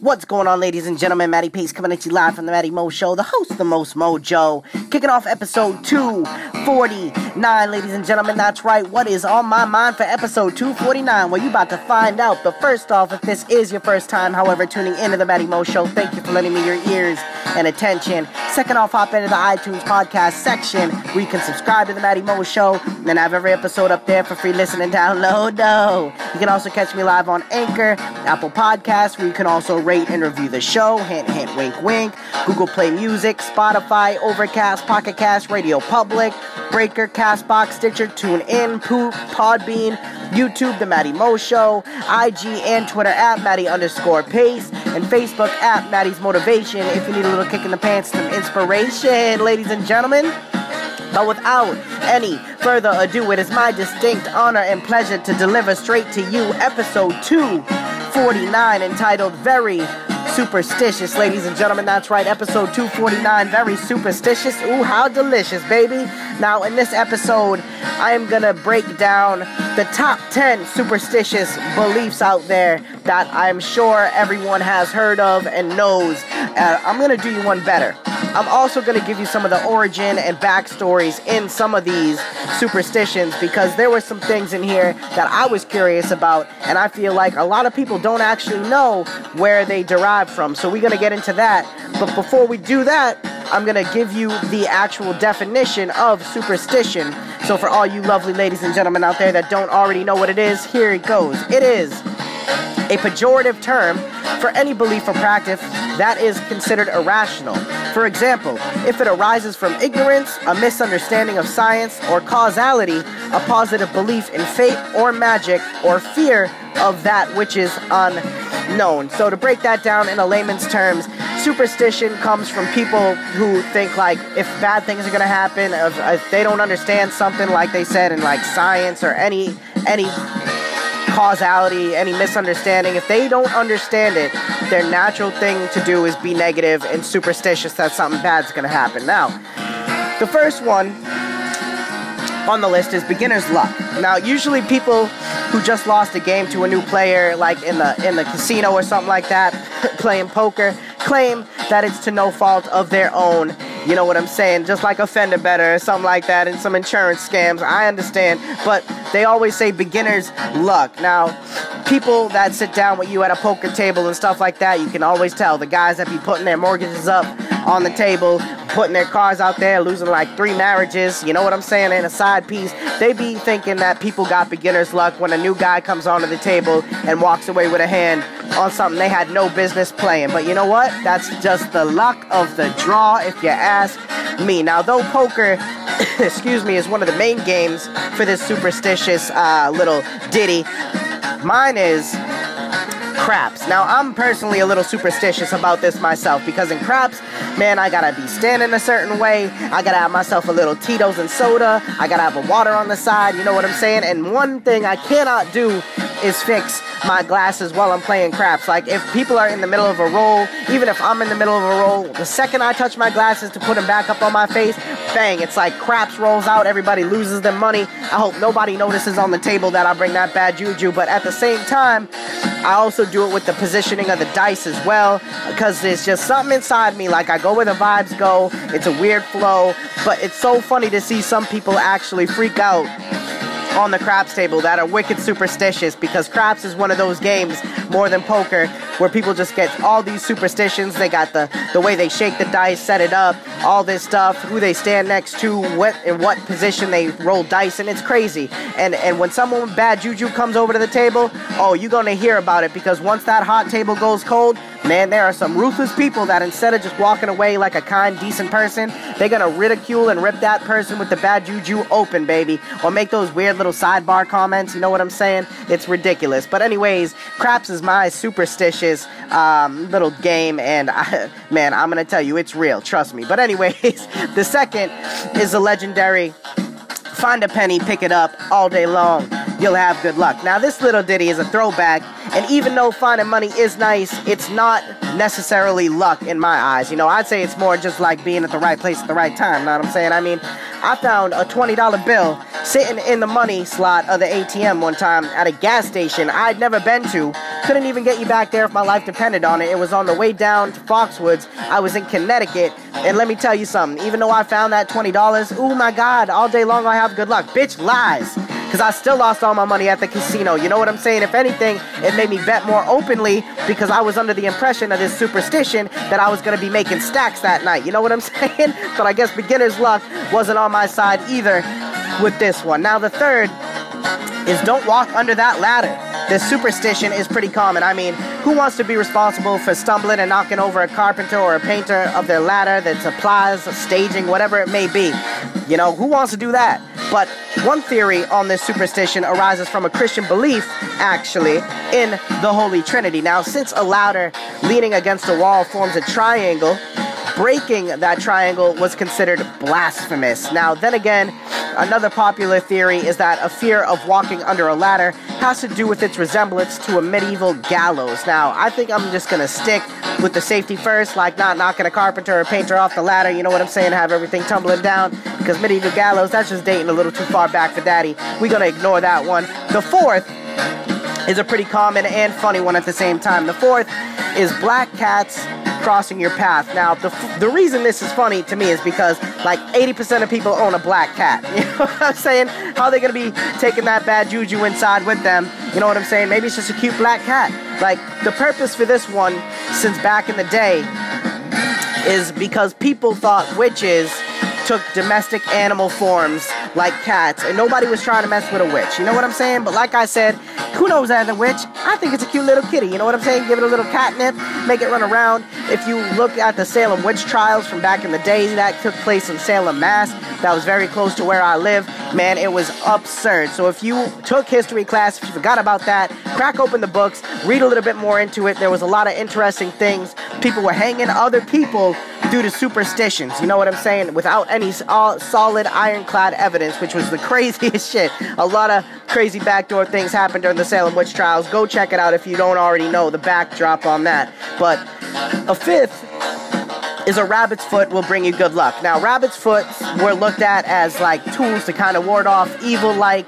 What's going on, ladies and gentlemen? Matty Pace coming at you live from the Matty Mo Show, the host the Most Mojo. Kicking off episode 249, ladies and gentlemen. That's right. What is on my mind for episode 249? Well, you about to find out. But first off, if this is your first time, however, tuning into the Matty Mo Show, thank you for lending me your ears and attention. Second off, hop into the iTunes podcast section where you can subscribe to the Matty Mo Show and I have every episode up there for free listen and download. No. You can also catch me live on Anchor, Apple Podcasts, where you can also rate and review the show. Hint, hint, wink, wink. Google Play Music, Spotify, Overcast, Pocket Cast, Radio Public, Breaker, Castbox, Stitcher, TuneIn, Poop, Podbean, YouTube, The Matty Mo Show, IG and Twitter at Matty underscore Pace, and Facebook at Matty's Motivation if you need a little kick in the pants, some inspiration, ladies and gentlemen. But without any further ado, it is my distinct honor and pleasure to deliver straight to you episode 249 entitled Very Superstitious. Ladies and gentlemen, that's right, episode 249, Very Superstitious. Ooh, how delicious, baby. Now, in this episode, I am gonna break down the top 10 superstitious beliefs out there that I'm sure everyone has heard of and knows. Uh, I'm gonna do you one better. I'm also going to give you some of the origin and backstories in some of these superstitions because there were some things in here that I was curious about, and I feel like a lot of people don't actually know where they derive from. So we're going to get into that. But before we do that, I'm going to give you the actual definition of superstition. So for all you lovely ladies and gentlemen out there that don't already know what it is, here it goes. It is a pejorative term for any belief or practice that is considered irrational. For example, if it arises from ignorance, a misunderstanding of science, or causality, a positive belief in fate or magic, or fear of that which is unknown. So, to break that down in a layman's terms, superstition comes from people who think like if bad things are gonna happen, if, if they don't understand something, like they said in like science or any any causality, any misunderstanding, if they don't understand it, their natural thing to do is be negative and superstitious that something bad's gonna happen. Now, the first one on the list is beginner's luck. Now, usually people who just lost a game to a new player, like in the in the casino or something like that, playing poker, claim that it's to no fault of their own. You know what I'm saying? Just like a fender better or something like that, and some insurance scams. I understand, but they always say beginner's luck. Now, people that sit down with you at a poker table and stuff like that, you can always tell the guys that be putting their mortgages up on the table, putting their cars out there, losing like three marriages, you know what I'm saying, and a side piece. They be thinking that people got beginner's luck when a new guy comes onto the table and walks away with a hand on something they had no business playing. But you know what? That's just the luck of the draw, if you ask me. Now, though poker, excuse me, is one of the main games for this superstitious uh, little ditty, mine is craps. Now, I'm personally a little superstitious about this myself because in craps, man, I gotta be standing a certain way. I gotta have myself a little Tito's and soda. I gotta have a water on the side. You know what I'm saying? And one thing I cannot do is fix my glasses while I'm playing craps. Like if people are in the middle of a roll, even if I'm in the middle of a roll, the second I touch my glasses to put them back up on my face, bang, it's like craps rolls out, everybody loses their money. I hope nobody notices on the table that I bring that bad juju, but at the same time, I also do it with the positioning of the dice as well because there's just something inside me like I go where the vibes go. It's a weird flow, but it's so funny to see some people actually freak out on the craps table that are wicked superstitious because craps is one of those games more than poker where people just get all these superstitions. They got the the way they shake the dice, set it up, all this stuff, who they stand next to, what in what position they roll dice, and it's crazy. And and when someone with bad juju comes over to the table, oh, you're gonna hear about it because once that hot table goes cold, man, there are some ruthless people that instead of just walking away like a kind, decent person, they're gonna ridicule and rip that person with the bad juju open, baby, or make those weird little sidebar comments. You know what I'm saying? It's ridiculous. But anyways, craps is my superstitious um, little game, and I, man, I'm gonna tell you, it's real. Trust me. But anyways, the second is the legendary. Find a penny, pick it up all day long. You'll have good luck. Now, this little ditty is a throwback, and even though finding money is nice, it's not necessarily luck in my eyes. You know, I'd say it's more just like being at the right place at the right time. You know what I'm saying? I mean, I found a $20 bill sitting in the money slot of the ATM one time at a gas station I'd never been to. Couldn't even get you back there if my life depended on it. It was on the way down to Foxwoods. I was in Connecticut. And let me tell you something, even though I found that $20, oh my God, all day long I have good luck. Bitch lies because I still lost all my money at the casino. You know what I'm saying? If anything, it made me bet more openly because I was under the impression of this superstition that I was going to be making stacks that night. You know what I'm saying? But I guess beginner's luck wasn't on my side either with this one. Now, the third is don't walk under that ladder. This superstition is pretty common. I mean, who wants to be responsible for stumbling and knocking over a carpenter or a painter of their ladder that supplies staging, whatever it may be? You know, who wants to do that? But one theory on this superstition arises from a Christian belief, actually, in the Holy Trinity. Now, since a ladder leaning against a wall forms a triangle, breaking that triangle was considered blasphemous. Now, then again, another popular theory is that a fear of walking under a ladder has to do with its resemblance to a medieval gallows. Now, I think I'm just gonna stick with the safety first, like not knocking a carpenter or painter off the ladder, you know what I'm saying, have everything tumbling down, because medieval gallows, that's just dating a little too far back for daddy. We're gonna ignore that one. The fourth is a pretty common and funny one at the same time. The fourth is black cats crossing your path. Now, the, the reason this is funny to me is because like 80% of people own a black cat. You know what I'm saying? How are they going to be taking that bad juju inside with them? You know what I'm saying? Maybe it's just a cute black cat. Like, the purpose for this one, since back in the day, is because people thought witches took domestic animal forms like cats, and nobody was trying to mess with a witch. You know what I'm saying? But like I said, who knows as a witch? I think it's a cute little kitty. You know what I'm saying? Give it a little catnip, make it run around. If you look at the Salem witch trials from back in the day, that took place in Salem, Mass. That was very close to where I live. Man, it was absurd. So if you took history class, if you forgot about that, crack open the books, read a little bit more into it. There was a lot of interesting things. People were hanging other people due to superstitions. You know what I'm saying? Without any solid ironclad evidence, which was the craziest shit. A lot of crazy backdoor things happened during the Salem witch trials. Go check it out if you don't already know the backdrop on that. But a fifth is a rabbit's foot will bring you good luck. Now, rabbit's foot were looked at as like tools to kind of ward off evil, like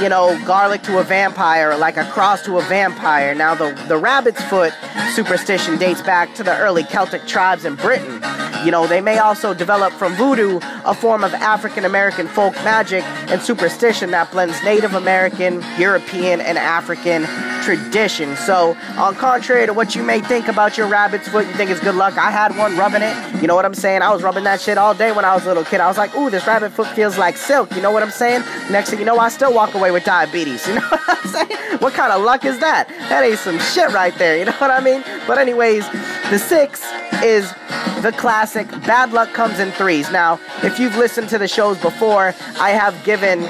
you know, garlic to a vampire, like a cross to a vampire. Now, the, the rabbit's foot superstition dates back to the early Celtic tribes in Britain. You know, they may also develop from voodoo, a form of African American folk magic and superstition that blends Native American, European, and African tradition. So, on contrary to what you may think about your rabbit's foot, you think it's good luck. I had one rubbing it. You know what I'm saying? I was rubbing that shit all day when I was a little kid. I was like, ooh, this rabbit foot feels like silk. You know what I'm saying? Next thing you know, I still walk away with diabetes. You know what I'm saying? What kind of luck is that? That ain't some shit right there. You know what I mean? But, anyways, the six is the classic bad luck comes in threes. Now, if you've listened to the shows before, I have given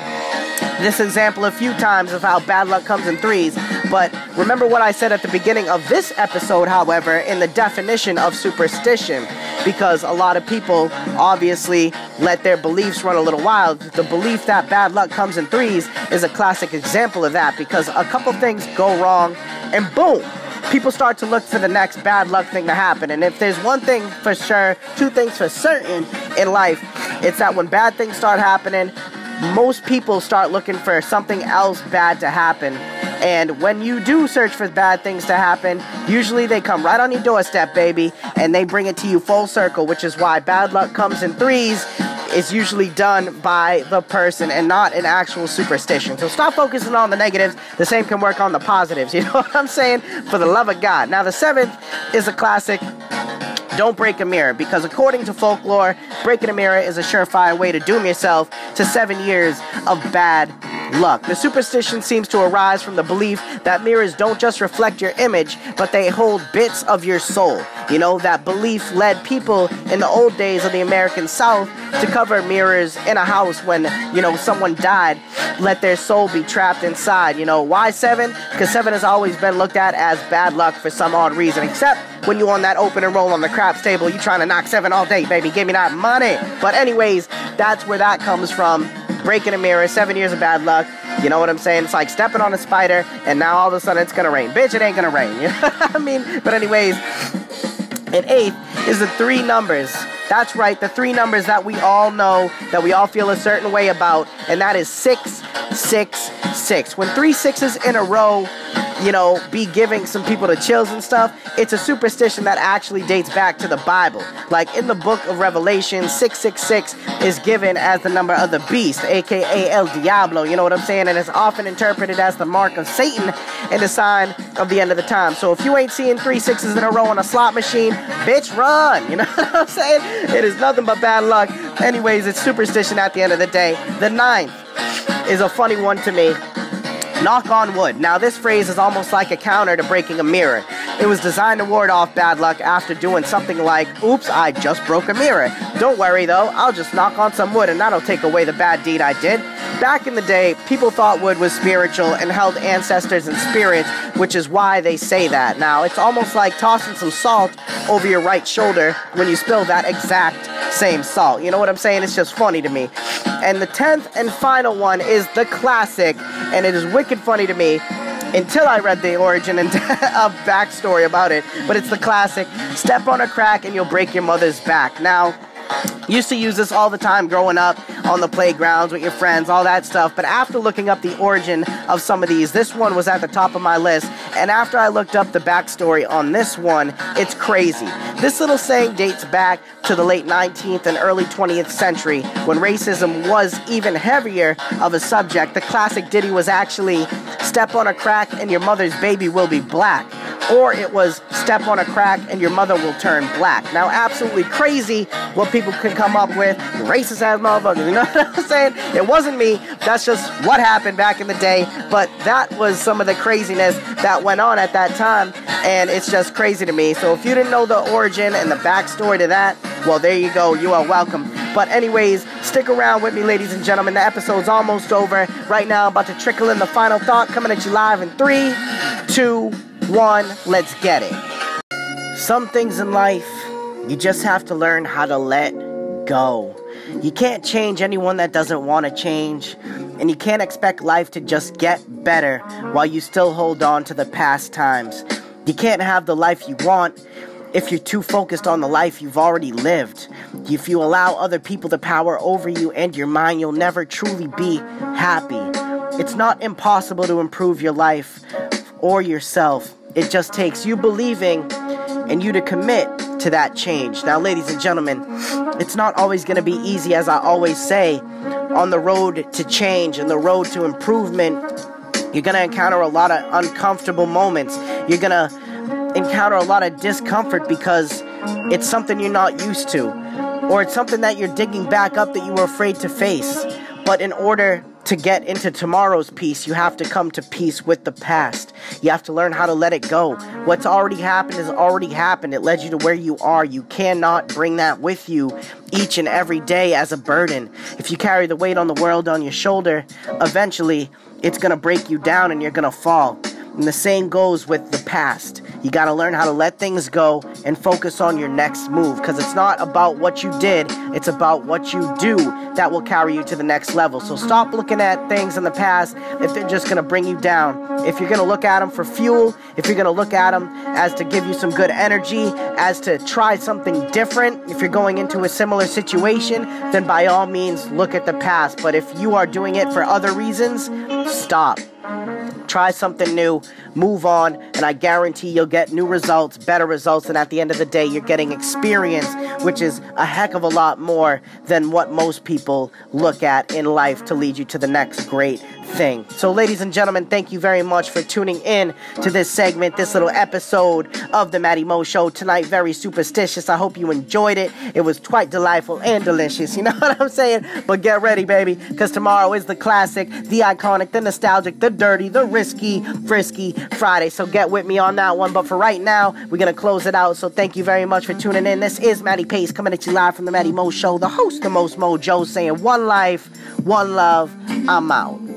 this example a few times of how bad luck comes in threes. But remember what I said at the beginning of this episode, however, in the definition of superstition, because a lot of people obviously let their beliefs run a little wild. The belief that bad luck comes in threes is a classic example of that because a couple things go wrong and boom, people start to look for the next bad luck thing to happen. And if there's one thing for sure, two things for certain in life, it's that when bad things start happening, most people start looking for something else bad to happen. And when you do search for bad things to happen, usually they come right on your doorstep, baby, and they bring it to you full circle, which is why bad luck comes in threes is usually done by the person and not an actual superstition. So stop focusing on the negatives. The same can work on the positives. You know what I'm saying? For the love of God. Now, the seventh is a classic don't break a mirror because according to folklore, breaking a mirror is a surefire way to doom yourself to seven years of bad luck. The superstition seems to arise from the belief that mirrors don't just reflect your image, but they hold bits of your soul. You know, that belief led people in the old days of the American South to cover mirrors in a house when, you know, someone died, let their soul be trapped inside. You know, why seven? Because seven has always been looked at as bad luck for some odd reason, except when you on that open and roll on the craps table, you trying to knock seven all day, baby. Give me that money. But anyways, that's where that comes from breaking a mirror, seven years of bad luck. You know what I'm saying? It's like stepping on a spider, and now all of a sudden it's gonna rain. Bitch, it ain't gonna rain. You know what I mean? But anyways, and eighth is the three numbers That's right, the three numbers that we all know, that we all feel a certain way about, and that is 666. When three sixes in a row you know, be giving some people the chills and stuff, it's a superstition that actually dates back to the Bible. Like in the book of Revelation, 666 is given as the number of the beast, aka El Diablo, you know what I'm saying? And it's often interpreted as the mark of Satan and the sign of the end of the time. So if you ain't seeing three sixes in a row on a slot machine, bitch, run. You know what I'm saying? It is nothing but bad luck. Anyways, it's superstition at the end of the day. The ninth is a funny one to me. Knock on wood. Now, this phrase is almost like a counter to breaking a mirror. It was designed to ward off bad luck after doing something like, oops, I just broke a mirror. Don't worry though, I'll just knock on some wood and that'll take away the bad deed I did. Back in the day, people thought wood was spiritual and held ancestors and spirits, which is why they say that. Now, it's almost like tossing some salt over your right shoulder when you spill that exact same salt. You know what I'm saying? It's just funny to me. And the 10th and final one is the classic, and it is wicked funny to me until I read the origin and a backstory about it. But it's the classic step on a crack and you'll break your mother's back. Now, Used to use this all the time growing up on the playgrounds with your friends, all that stuff. But after looking up the origin of some of these, this one was at the top of my list. And after I looked up the backstory on this one, it's crazy. This little saying dates back to the late 19th and early 20th century when racism was even heavier of a subject. The classic ditty was actually step on a crack and your mother's baby will be black or it was step on a crack and your mother will turn black. Now, absolutely crazy what people can come up with. Racist ass motherfuckers, you know what I'm saying? It wasn't me. That's just what happened back in the day. But that was some of the craziness that went on at that time, and it's just crazy to me. So if you didn't know the origin and the backstory to that, well, there you go. You are welcome. But anyways, stick around with me, ladies and gentlemen. The episode's almost over. Right now, I'm about to trickle in the final thought coming at you live in three, two, one, let's get it. Some things in life, you just have to learn how to let go. You can't change anyone that doesn't want to change, and you can't expect life to just get better while you still hold on to the past times. You can't have the life you want if you're too focused on the life you've already lived. If you allow other people to power over you and your mind, you'll never truly be happy. It's not impossible to improve your life, or yourself. It just takes you believing and you to commit to that change. Now, ladies and gentlemen, it's not always going to be easy, as I always say, on the road to change and the road to improvement. You're going to encounter a lot of uncomfortable moments. You're going to encounter a lot of discomfort because it's something you're not used to, or it's something that you're digging back up that you were afraid to face. But in order to get into tomorrow's peace, you have to come to peace with the past. You have to learn how to let it go. What's already happened has already happened. It led you to where you are. You cannot bring that with you each and every day as a burden. If you carry the weight on the world on your shoulder, eventually it's going to break you down and you're going to fall. And the same goes with the past. You got to learn how to let things go and focus on your next move because it's not about what you did, it's about what you do that will carry you to the next level. So stop looking at things in the past if they're just going to bring you down. If you're going to look at them for fuel, if you're going to look at them as to give you some good energy, as to try something different, if you're going into a similar situation, then by all means look at the past. But if you are doing it for other reasons, stop. Try something new, move on, and I guarantee you'll get new results, better results, and at the end of the day, you're getting experience, which is a heck of a lot more than what most people look at in life to lead you to the next great thing. So, ladies and gentlemen, thank you very much for tuning in to this segment, this little episode of the Matty Mo Show tonight. Very superstitious. I hope you enjoyed it. It was quite delightful and delicious. You know what I'm saying? But get ready, baby, because tomorrow is the classic, the iconic, the nostalgic, the dirty, the risky, frisky Friday. So get with me on that one. But for right now, we're going to close it out. So thank you very much for tuning in. This is Matty Pace coming at you live from the Matty Mo Show, the host, the most mojo, saying one life, one love. I'm out.